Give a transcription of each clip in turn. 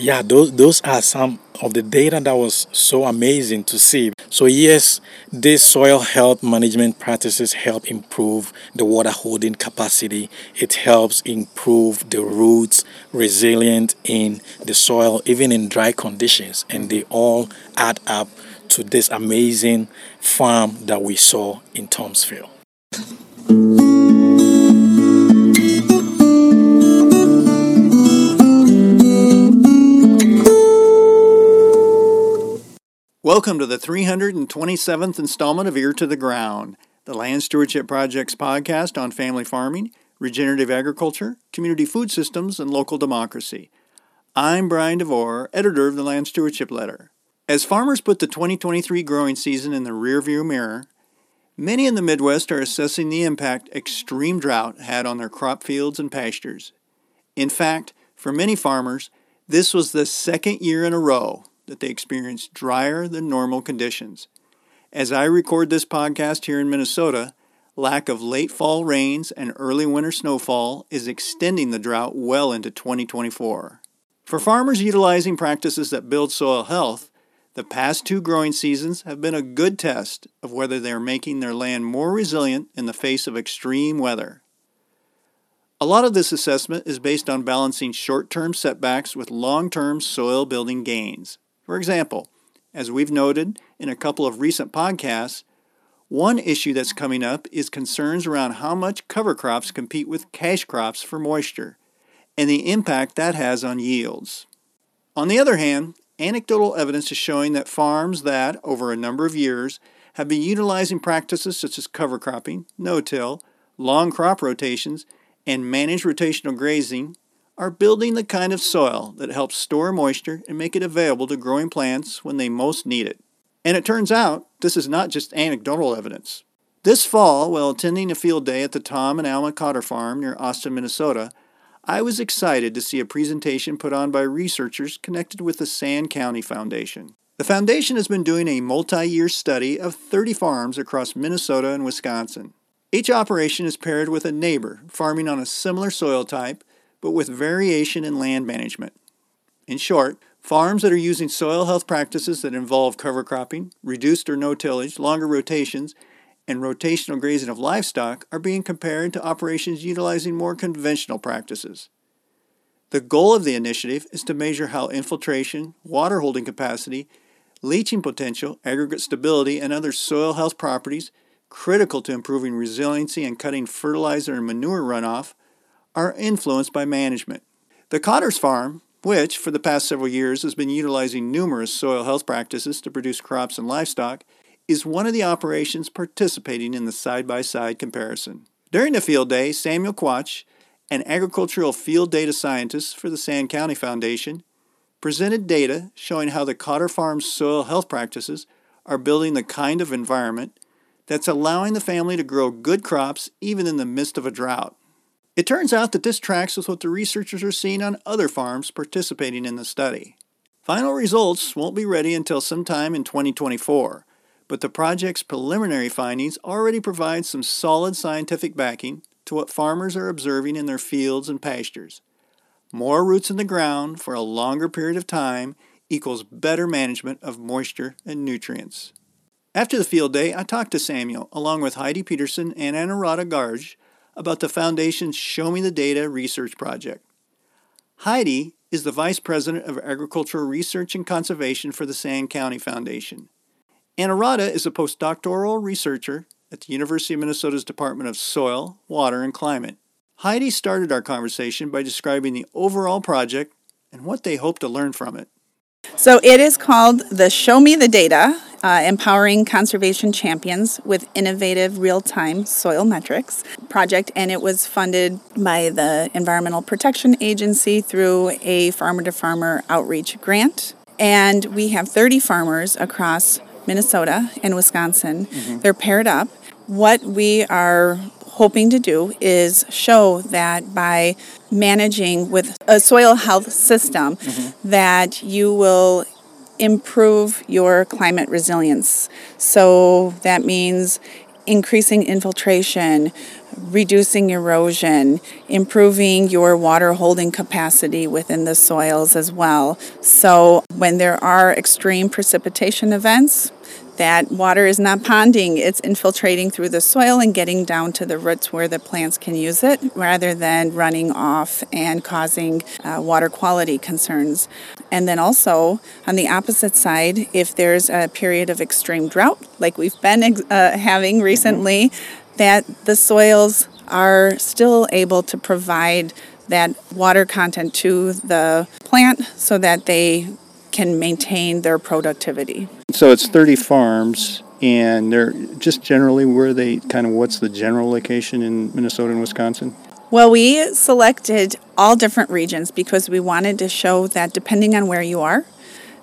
Yeah, those those are some of the data that was so amazing to see. So yes, these soil health management practices help improve the water holding capacity. It helps improve the roots resilient in the soil even in dry conditions and they all add up to this amazing farm that we saw in Tom's field. Welcome to the 327th installment of Ear to the Ground, the Land Stewardship Project's podcast on family farming, regenerative agriculture, community food systems, and local democracy. I'm Brian DeVore, editor of the Land Stewardship Letter. As farmers put the 2023 growing season in the rearview mirror, many in the Midwest are assessing the impact extreme drought had on their crop fields and pastures. In fact, for many farmers, this was the second year in a row that they experience drier than normal conditions. As I record this podcast here in Minnesota, lack of late fall rains and early winter snowfall is extending the drought well into 2024. For farmers utilizing practices that build soil health, the past two growing seasons have been a good test of whether they are making their land more resilient in the face of extreme weather. A lot of this assessment is based on balancing short term setbacks with long term soil building gains. For example, as we've noted in a couple of recent podcasts, one issue that's coming up is concerns around how much cover crops compete with cash crops for moisture and the impact that has on yields. On the other hand, anecdotal evidence is showing that farms that, over a number of years, have been utilizing practices such as cover cropping, no-till, long crop rotations, and managed rotational grazing are building the kind of soil that helps store moisture and make it available to growing plants when they most need it. And it turns out this is not just anecdotal evidence. This fall, while attending a field day at the Tom and Alma Cotter Farm near Austin, Minnesota, I was excited to see a presentation put on by researchers connected with the Sand County Foundation. The foundation has been doing a multi year study of 30 farms across Minnesota and Wisconsin. Each operation is paired with a neighbor farming on a similar soil type, but with variation in land management. In short, farms that are using soil health practices that involve cover cropping, reduced or no tillage, longer rotations, and rotational grazing of livestock are being compared to operations utilizing more conventional practices. The goal of the initiative is to measure how infiltration, water holding capacity, leaching potential, aggregate stability, and other soil health properties critical to improving resiliency and cutting fertilizer and manure runoff are influenced by management. The Cotter's Farm, which for the past several years has been utilizing numerous soil health practices to produce crops and livestock, is one of the operations participating in the side by side comparison. During the field day, Samuel Quach, an agricultural field data scientist for the Sand County Foundation, presented data showing how the Cotter Farm's soil health practices are building the kind of environment that's allowing the family to grow good crops even in the midst of a drought. It turns out that this tracks with what the researchers are seeing on other farms participating in the study. Final results won't be ready until sometime in 2024, but the project's preliminary findings already provide some solid scientific backing to what farmers are observing in their fields and pastures. More roots in the ground for a longer period of time equals better management of moisture and nutrients. After the field day, I talked to Samuel, along with Heidi Peterson and Anuradha Garg, about the Foundation's Show Me the Data research project. Heidi is the Vice President of Agricultural Research and Conservation for the Sand County Foundation. Anuradha is a postdoctoral researcher at the University of Minnesota's Department of Soil, Water, and Climate. Heidi started our conversation by describing the overall project and what they hope to learn from it. So it is called the Show Me the Data uh, Empowering Conservation Champions with Innovative Real Time Soil Metrics project, and it was funded by the Environmental Protection Agency through a farmer to farmer outreach grant. And we have 30 farmers across Minnesota and Wisconsin. Mm-hmm. They're paired up. What we are hoping to do is show that by managing with a soil health system mm-hmm. that you will improve your climate resilience. So that means increasing infiltration, reducing erosion, improving your water holding capacity within the soils as well. So, when there are extreme precipitation events, that water is not ponding, it's infiltrating through the soil and getting down to the roots where the plants can use it rather than running off and causing uh, water quality concerns. And then also, on the opposite side, if there's a period of extreme drought, like we've been uh, having recently, that the soils are still able to provide that water content to the plant so that they can maintain their productivity. So it's 30 farms, and they're just generally where they kind of what's the general location in Minnesota and Wisconsin? Well, we selected all different regions because we wanted to show that depending on where you are,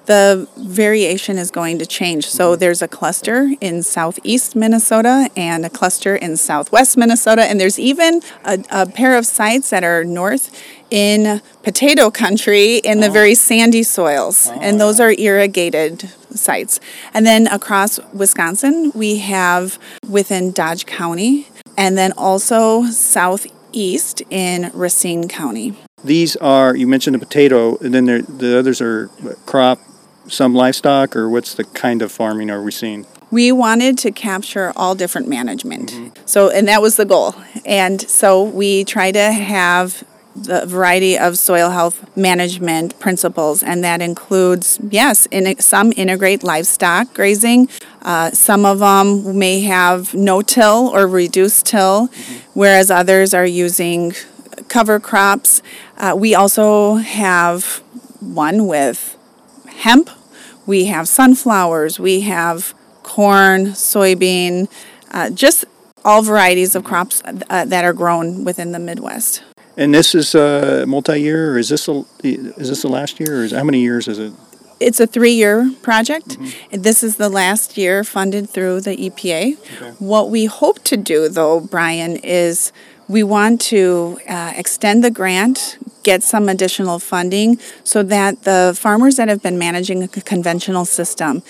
the variation is going to change. So mm-hmm. there's a cluster in southeast Minnesota and a cluster in southwest Minnesota, and there's even a, a pair of sites that are north in potato country in the oh. very sandy soils, oh, and those are irrigated sites. And then across Wisconsin, we have within Dodge County, and then also southeast in Racine County. These are, you mentioned the potato, and then the others are crop, some livestock, or what's the kind of farming are we seeing? we wanted to capture all different management. Mm-hmm. So, and that was the goal. And so we try to have the variety of soil health management principles, and that includes, yes, in, some integrate livestock grazing. Uh, some of them may have no till or reduced till, mm-hmm. whereas others are using cover crops. Uh, we also have one with hemp, we have sunflowers, we have corn, soybean, uh, just all varieties of crops uh, that are grown within the Midwest. And this is a multi-year, or is this a, is this the last year, or is how many years is it? It's a three-year project. Mm-hmm. This is the last year funded through the EPA. Okay. What we hope to do, though, Brian, is we want to uh, extend the grant, get some additional funding, so that the farmers that have been managing a conventional system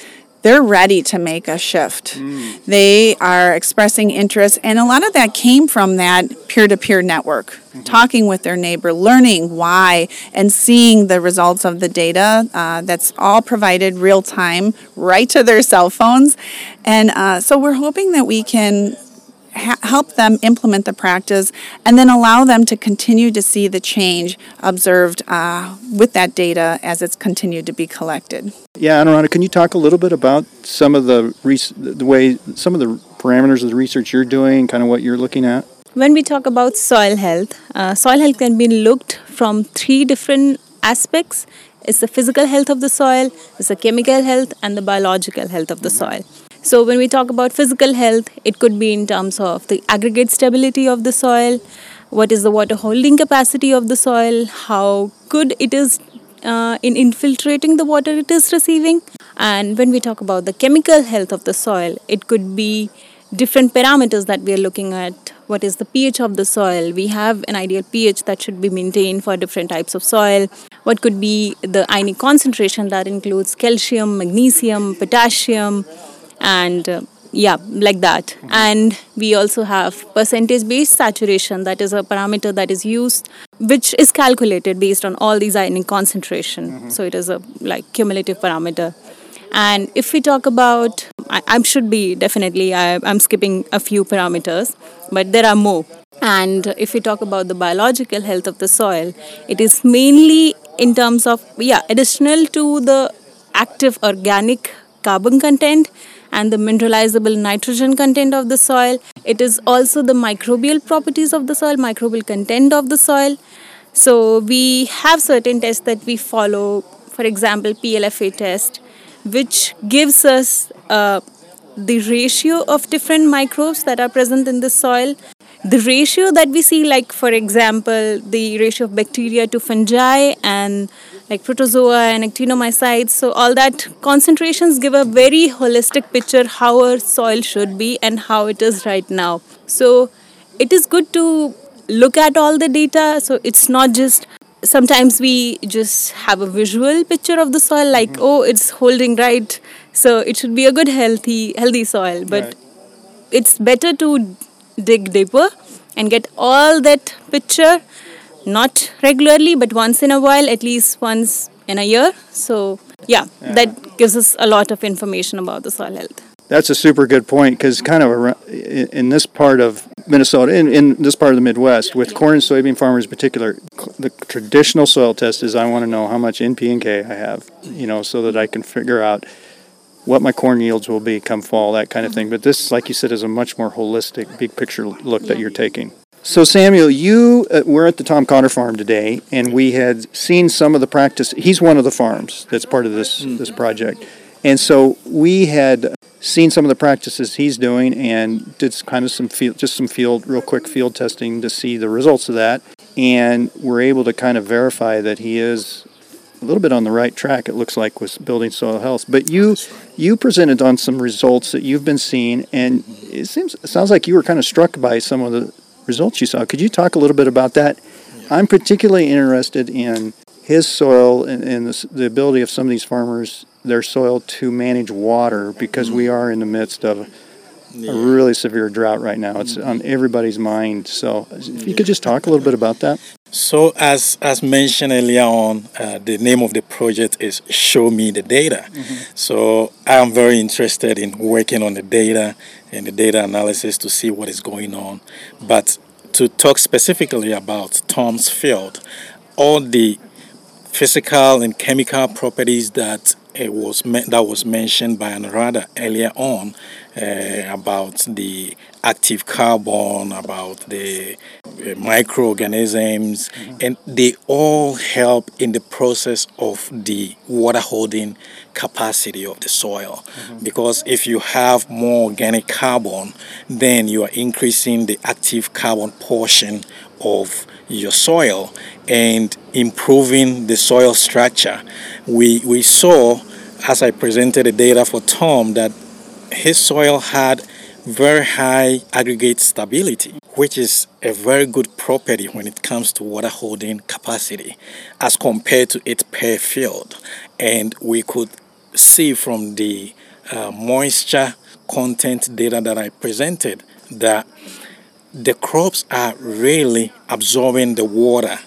they're ready to make a shift. Mm. They are expressing interest, and a lot of that came from that peer to peer network, mm-hmm. talking with their neighbor, learning why, and seeing the results of the data uh, that's all provided real time right to their cell phones. And uh, so we're hoping that we can ha- help them implement the practice and then allow them to continue to see the change observed uh, with that data as it's continued to be collected. Yeah, Anuradha, can you talk a little bit about some of the res- the way some of the parameters of the research you're doing, kind of what you're looking at? When we talk about soil health, uh, soil health can be looked from three different aspects. It's the physical health of the soil, it's the chemical health, and the biological health of the soil. So, when we talk about physical health, it could be in terms of the aggregate stability of the soil, what is the water holding capacity of the soil, how good it is uh, in infiltrating the water it is receiving. And when we talk about the chemical health of the soil, it could be different parameters that we are looking at. What is the pH of the soil? We have an ideal pH that should be maintained for different types of soil. What could be the ionic concentration that includes calcium, magnesium, potassium, and uh, yeah like that mm-hmm. and we also have percentage base saturation that is a parameter that is used which is calculated based on all these ionic concentration mm-hmm. so it is a like cumulative parameter and if we talk about i, I should be definitely I, i'm skipping a few parameters but there are more and if we talk about the biological health of the soil it is mainly in terms of yeah additional to the active organic carbon content and the mineralizable nitrogen content of the soil. It is also the microbial properties of the soil, microbial content of the soil. So we have certain tests that we follow, for example, PLFA test, which gives us uh, the ratio of different microbes that are present in the soil. The ratio that we see, like for example, the ratio of bacteria to fungi and like protozoa and actinomycetes. So all that concentrations give a very holistic picture how our soil should be and how it is right now. So it is good to look at all the data. So it's not just sometimes we just have a visual picture of the soil like mm-hmm. oh it's holding right so it should be a good healthy healthy soil but right it's better to dig deeper and get all that picture not regularly but once in a while at least once in a year so yeah, yeah. that gives us a lot of information about the soil health that's a super good point because kind of in this part of Minnesota, in, in this part of the Midwest, with corn and soybean farmers in particular, the traditional soil test is I want to know how much NP and K I have, you know, so that I can figure out what my corn yields will be come fall, that kind of thing. But this, like you said, is a much more holistic, big picture look that you're taking. So Samuel, you uh, we're at the Tom Cotter farm today, and we had seen some of the practice. He's one of the farms that's part of this this project, and so we had seen some of the practices he's doing and did kind of some field, just some field, real quick field testing to see the results of that. And we're able to kind of verify that he is a little bit on the right track. It looks like with building soil health. But you you presented on some results that you've been seeing, and it seems it sounds like you were kind of struck by some of the results you saw. Could you talk a little bit about that? I'm particularly interested in his soil and, and the, the ability of some of these farmers their soil to manage water because we mm-hmm. are in the midst of yeah. a really severe drought right now. It's mm-hmm. on everybody's mind. So, if you could just talk a little bit about that. So, as as mentioned earlier on, uh, the name of the project is Show Me the Data. Mm-hmm. So, I am very interested in working on the data and the data analysis to see what is going on. But to talk specifically about Tom's field, all the physical and chemical properties that it was that was mentioned by Anuradha earlier on uh, about the active carbon, about the uh, microorganisms, mm-hmm. and they all help in the process of the water holding capacity of the soil. Mm-hmm. Because if you have more organic carbon, then you are increasing the active carbon portion of your soil and improving the soil structure. We, we saw as I presented the data for Tom, that his soil had very high aggregate stability, which is a very good property when it comes to water holding capacity as compared to its per field. And we could see from the uh, moisture content data that I presented that the crops are really absorbing the water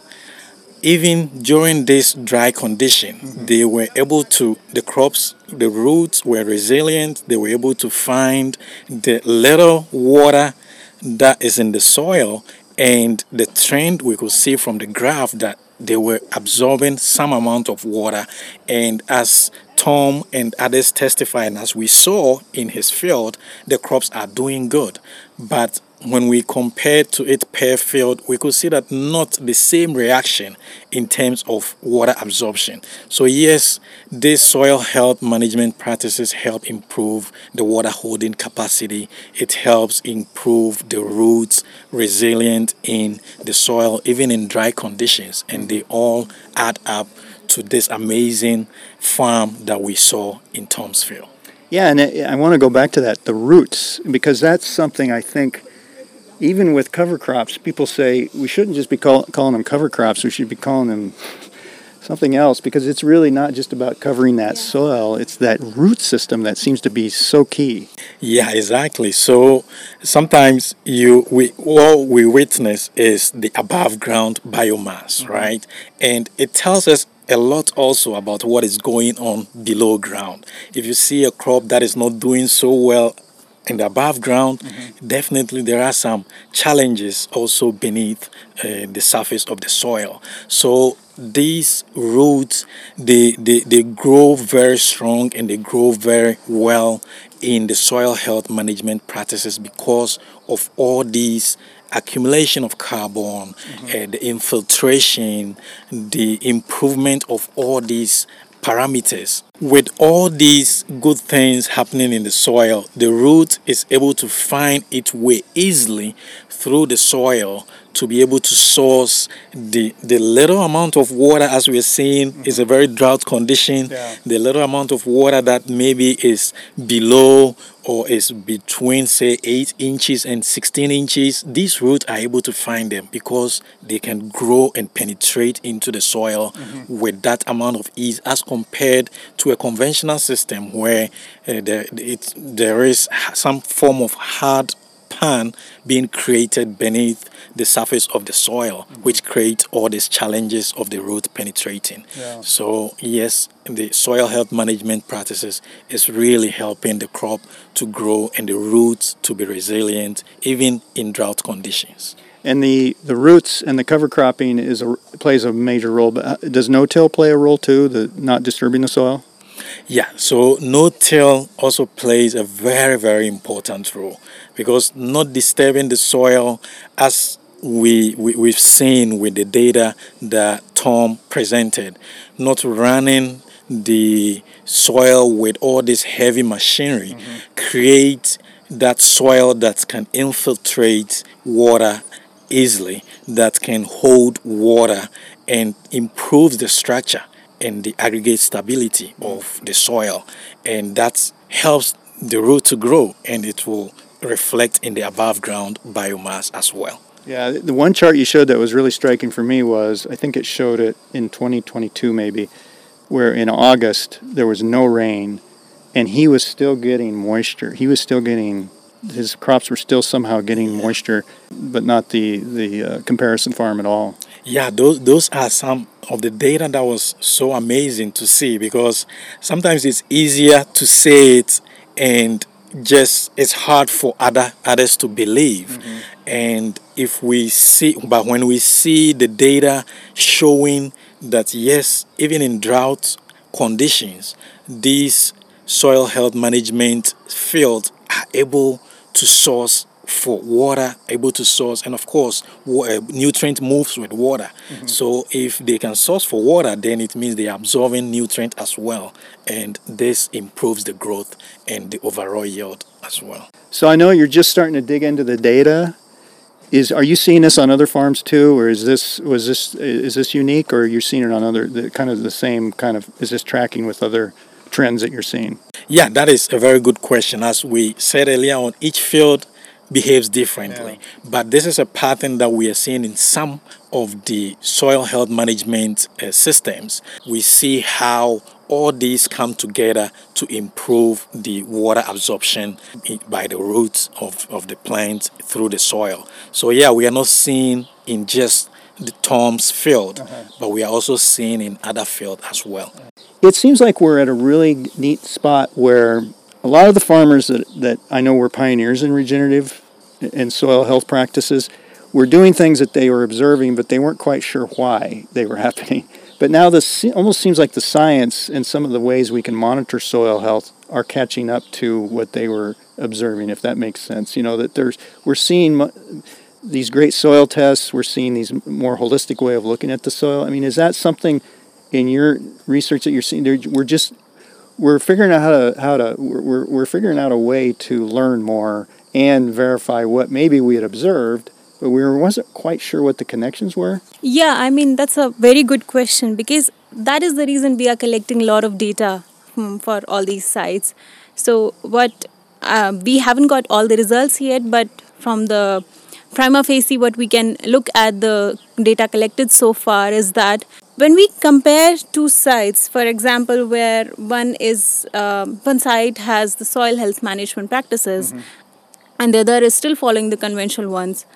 even during this dry condition, mm-hmm. they were able to, the crops, the roots were resilient. They were able to find the little water that is in the soil. And the trend we could see from the graph that they were absorbing some amount of water. And as Tom and others testified, and as we saw in his field, the crops are doing good. But when we compare to it per field, we could see that not the same reaction in terms of water absorption. So yes, these soil health management practices help improve the water holding capacity. It helps improve the roots resilient in the soil, even in dry conditions, and they all add up to this amazing farm that we saw in Tom's field. Yeah, and I want to go back to that the roots because that's something I think even with cover crops, people say we shouldn't just be call, calling them cover crops. We should be calling them something else because it's really not just about covering that soil. It's that root system that seems to be so key. Yeah, exactly. So sometimes you we all we witness is the above ground biomass, mm-hmm. right? And it tells us a lot also about what is going on below ground. If you see a crop that is not doing so well in the above ground, mm-hmm. definitely there are some challenges also beneath uh, the surface of the soil. So these roots, they, they, they grow very strong and they grow very well in the soil health management practices because of all these accumulation of carbon, mm-hmm. uh, the infiltration, the improvement of all these parameters. With all these good things happening in the soil, the root is able to find its way easily through the soil to be able to source the the little amount of water as we're seeing mm-hmm. is a very drought condition yeah. the little amount of water that maybe is below or is between say 8 inches and 16 inches these roots are able to find them because they can grow and penetrate into the soil mm-hmm. with that amount of ease as compared to a conventional system where uh, there, it, there is some form of hard pan being created beneath the surface of the soil, mm-hmm. which creates all these challenges of the root penetrating. Yeah. So, yes, the soil health management practices is really helping the crop to grow and the roots to be resilient, even in drought conditions. And the, the roots and the cover cropping is a, plays a major role. But uh, does no-till play a role too? The not disturbing the soil. Yeah, so no-till also plays a very very important role because not disturbing the soil as we, we we've seen with the data that Tom presented, not running the soil with all this heavy machinery mm-hmm. create that soil that can infiltrate water easily, that can hold water and improve the structure and the aggregate stability of the soil. And that helps the root to grow and it will reflect in the above ground biomass as well. Yeah, the one chart you showed that was really striking for me was I think it showed it in 2022 maybe, where in August there was no rain and he was still getting moisture. He was still getting his crops were still somehow getting moisture, but not the the uh, comparison farm at all. Yeah, those those are some of the data that was so amazing to see because sometimes it's easier to say it and just it's hard for other others to believe mm-hmm. and if we see but when we see the data showing that yes even in drought conditions these soil health management fields are able to source for water, able to source, and of course, water, nutrient moves with water. Mm-hmm. So if they can source for water, then it means they are absorbing nutrient as well, and this improves the growth and the overall yield as well. So I know you're just starting to dig into the data. Is are you seeing this on other farms too, or is this was this is this unique, or you're seeing it on other the, kind of the same kind of is this tracking with other trends that you're seeing? Yeah, that is a very good question. As we said earlier on, each field behaves differently. Yeah. But this is a pattern that we are seeing in some of the soil health management uh, systems. We see how all these come together to improve the water absorption by the roots of, of the plant through the soil. So, yeah, we are not seeing in just the Tom's field, uh-huh. but we are also seeing in other fields as well. It seems like we're at a really neat spot where a lot of the farmers that, that I know were pioneers in regenerative and soil health practices were doing things that they were observing, but they weren't quite sure why they were happening. But now this almost seems like the science and some of the ways we can monitor soil health are catching up to what they were observing, if that makes sense. You know that there's we're seeing these great soil tests, we're seeing these more holistic way of looking at the soil. I mean, is that something in your research that you're seeing? We're just we're figuring out how to how to we're we're figuring out a way to learn more and verify what maybe we had observed but we wasn't quite sure what the connections were. Yeah i mean that's a very good question because that is the reason we are collecting a lot of data hmm, for all these sites. So what uh, we haven't got all the results yet but from the prima facie what we can look at the data collected so far is that when we compare two sites for example where one is uh, one site has the soil health management practices mm-hmm and the other is still following the conventional ones.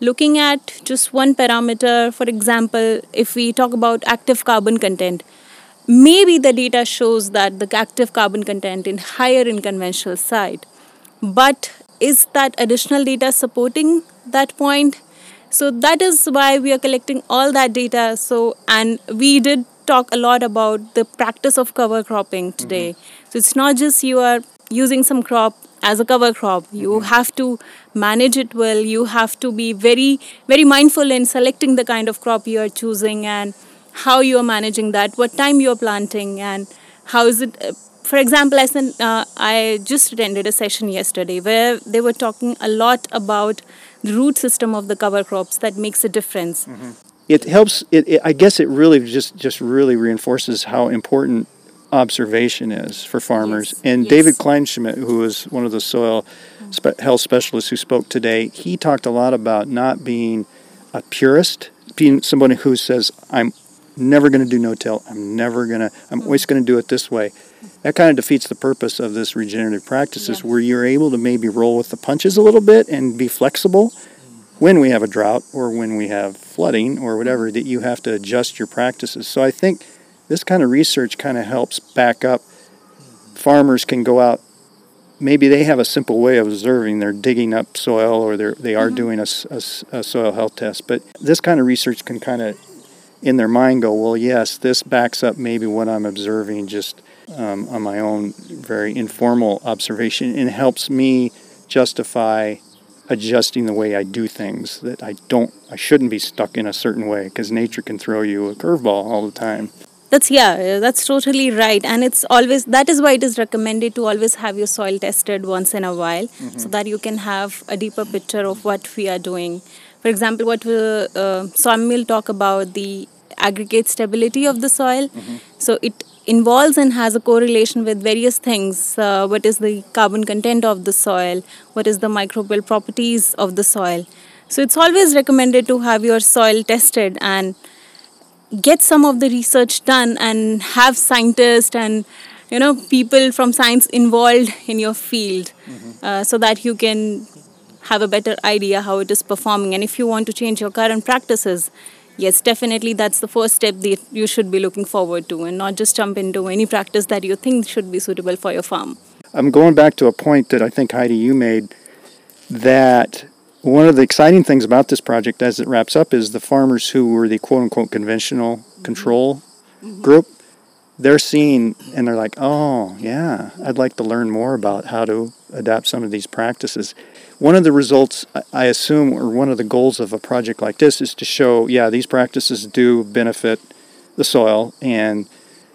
Looking at just one parameter, for example, if we talk about active carbon content, maybe the data shows that the active carbon content is higher in conventional site But is that additional data supporting that point? So that is why we are collecting all that data. So and we did talk a lot about the practice of cover cropping today. Mm-hmm. So it's not just you are using some crop as a cover crop you mm-hmm. have to manage it well you have to be very very mindful in selecting the kind of crop you are choosing and how you are managing that what time you are planting and how is it uh, for example I, sent, uh, I just attended a session yesterday where they were talking a lot about the root system of the cover crops that makes a difference mm-hmm. it helps it, it, i guess it really just just really reinforces how important observation is for farmers. Yes. And yes. David Kleinschmidt, who is one of the soil spe- health specialists who spoke today, he talked a lot about not being a purist, being somebody who says, I'm never going to do no-till. I'm never going to, I'm always going to do it this way. That kind of defeats the purpose of this regenerative practices where you're able to maybe roll with the punches a little bit and be flexible when we have a drought or when we have flooding or whatever that you have to adjust your practices. So I think this kind of research kind of helps back up farmers can go out maybe they have a simple way of observing they're digging up soil or they're, they are mm-hmm. doing a, a, a, soil health test but this kind of research can kind of in their mind go well yes this backs up maybe what i'm observing just um, on my own very informal observation and helps me justify adjusting the way I do things that I don't I shouldn't be stuck in a certain way because nature can throw you a curveball all the time. That's yeah, that's totally right. And it's always that is why it is recommended to always have your soil tested once in a while mm-hmm. so that you can have a deeper picture of what we are doing. For example, what we, uh, Swami will talk about the aggregate stability of the soil. Mm-hmm. So it involves and has a correlation with various things. Uh, what is the carbon content of the soil? What is the microbial properties of the soil? So it's always recommended to have your soil tested and get some of the research done and have scientists and you know people from science involved in your field mm-hmm. uh, so that you can have a better idea how it is performing and if you want to change your current practices yes definitely that's the first step that you should be looking forward to and not just jump into any practice that you think should be suitable for your farm i'm going back to a point that i think heidi you made that one of the exciting things about this project as it wraps up is the farmers who were the quote unquote conventional mm-hmm. control mm-hmm. group. They're seeing and they're like, oh, yeah, I'd like to learn more about how to adapt some of these practices. One of the results, I assume, or one of the goals of a project like this is to show, yeah, these practices do benefit the soil and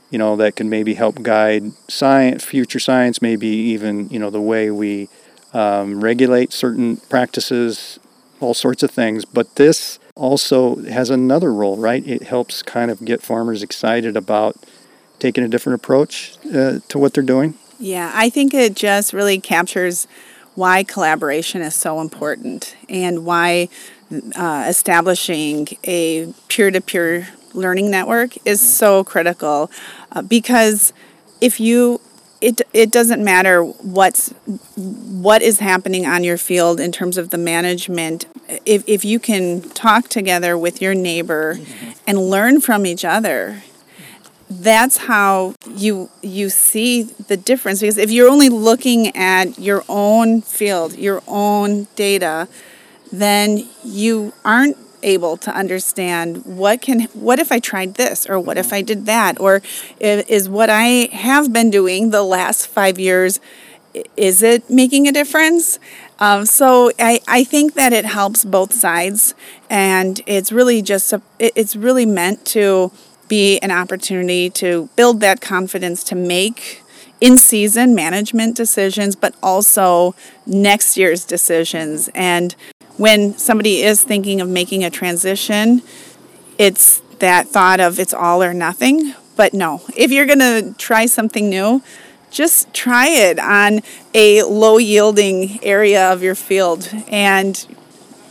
you know that can maybe help guide science future science maybe even you know the way we um, regulate certain practices, all sorts of things. But this also has another role, right? It helps kind of get farmers excited about taking a different approach uh, to what they're doing. Yeah, I think it just really captures why collaboration is so important and why uh, establishing a peer to peer learning network is mm-hmm. so critical uh, because if you it it doesn't matter what's what is happening on your field in terms of the management if if you can talk together with your neighbor mm-hmm. and learn from each other that's how you you see the difference. Because if you're only looking at your own field your own data then you aren't able to understand what can what if I tried this or what if I did that? Or is what I have been doing the last five years is it making a difference? Um, so I, I think that it helps both sides. And it's really just a, it's really meant to be an opportunity to build that confidence to make in season management decisions, but also next year's decisions. And when somebody is thinking of making a transition, it's that thought of it's all or nothing. But no, if you're going to try something new, just try it on a low yielding area of your field and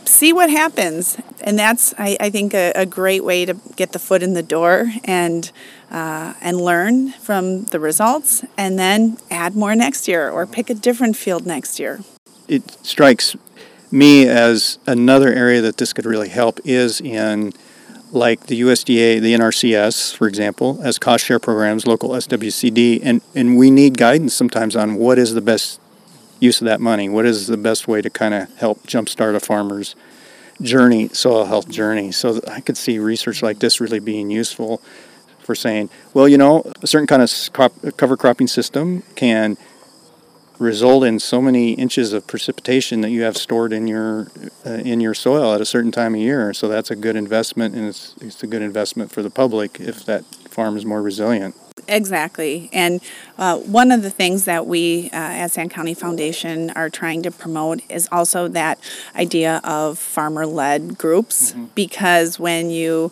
see what happens. And that's, I, I think, a, a, great way to get the foot in the door and uh, and learn from the results, and then add more next year or pick a different field next year. It strikes me as another area that this could really help is in like the USDA, the NRCS, for example, as cost share programs, local SWCD, and, and we need guidance sometimes on what is the best use of that money, what is the best way to kind of help jumpstart a farmer's journey, soil health journey. So I could see research like this really being useful for saying, well, you know, a certain kind of cover cropping system can result in so many inches of precipitation that you have stored in your uh, in your soil at a certain time of year. So that's a good investment, and it's it's a good investment for the public if that farm is more resilient. Exactly. And uh, one of the things that we uh, at Sand County Foundation are trying to promote is also that idea of farmer led groups mm-hmm. because when you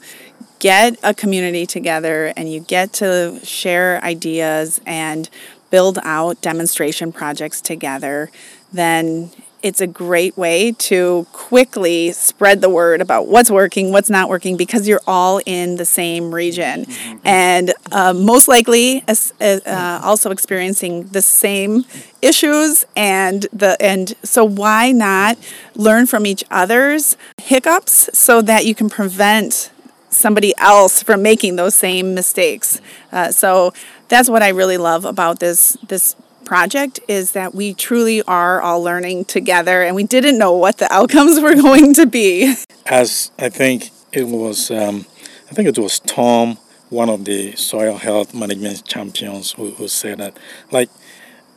get a community together and you get to share ideas and build out demonstration projects together, then it's a great way to quickly spread the word about what's working, what's not working, because you're all in the same region, mm-hmm. and uh, most likely uh, also experiencing the same issues. And the and so why not learn from each other's hiccups so that you can prevent somebody else from making those same mistakes. Uh, so that's what I really love about this this project is that we truly are all learning together and we didn't know what the outcomes were going to be. As I think it was, um, I think it was Tom, one of the soil health management champions, who, who said that, like,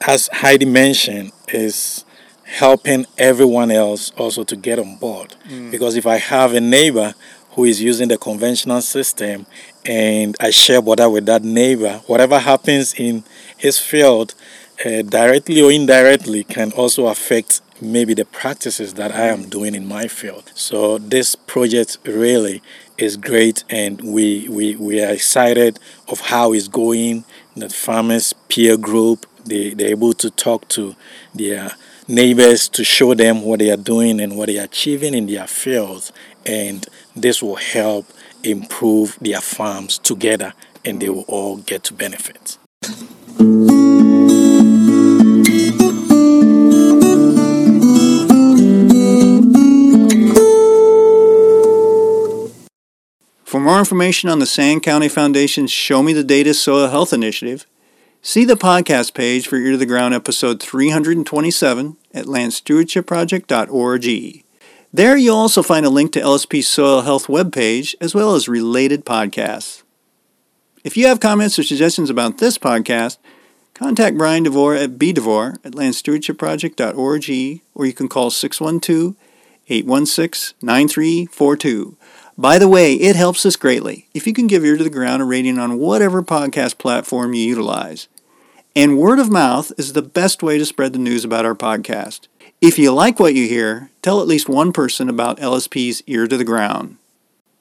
as Heidi mentioned, is helping everyone else also to get on board. Mm. Because if I have a neighbor who is using the conventional system and I share water with that neighbor, whatever happens in his field, uh, directly or indirectly can also affect maybe the practices that I am doing in my field. So this project really is great and we, we, we are excited of how it's going. The farmers peer group, they, they're able to talk to their neighbors to show them what they are doing and what they are achieving in their fields. And this will help improve their farms together and they will all get to benefit. For more information on the Sand County Foundation's Show Me the Data Soil Health Initiative, see the podcast page for Ear to the Ground episode 327 at landstewardshipproject.org. There you'll also find a link to LSP's Soil Health webpage as well as related podcasts. If you have comments or suggestions about this podcast, contact Brian DeVore at bdevore at landstewardshipproject.org or you can call 612 816 9342. By the way, it helps us greatly if you can give Ear to the Ground a rating on whatever podcast platform you utilize. And word of mouth is the best way to spread the news about our podcast. If you like what you hear, tell at least one person about LSP's Ear to the Ground.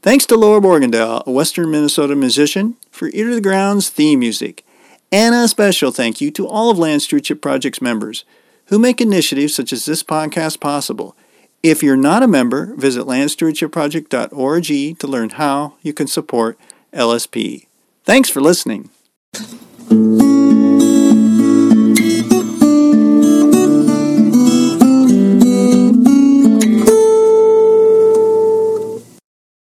Thanks to Laura Borgendale, a Western Minnesota musician, for Ear to the Ground's theme music. And a special thank you to all of Land Stewardship Project's members who make initiatives such as this podcast possible – if you're not a member, visit landstewardshipproject.org to learn how you can support LSP. Thanks for listening.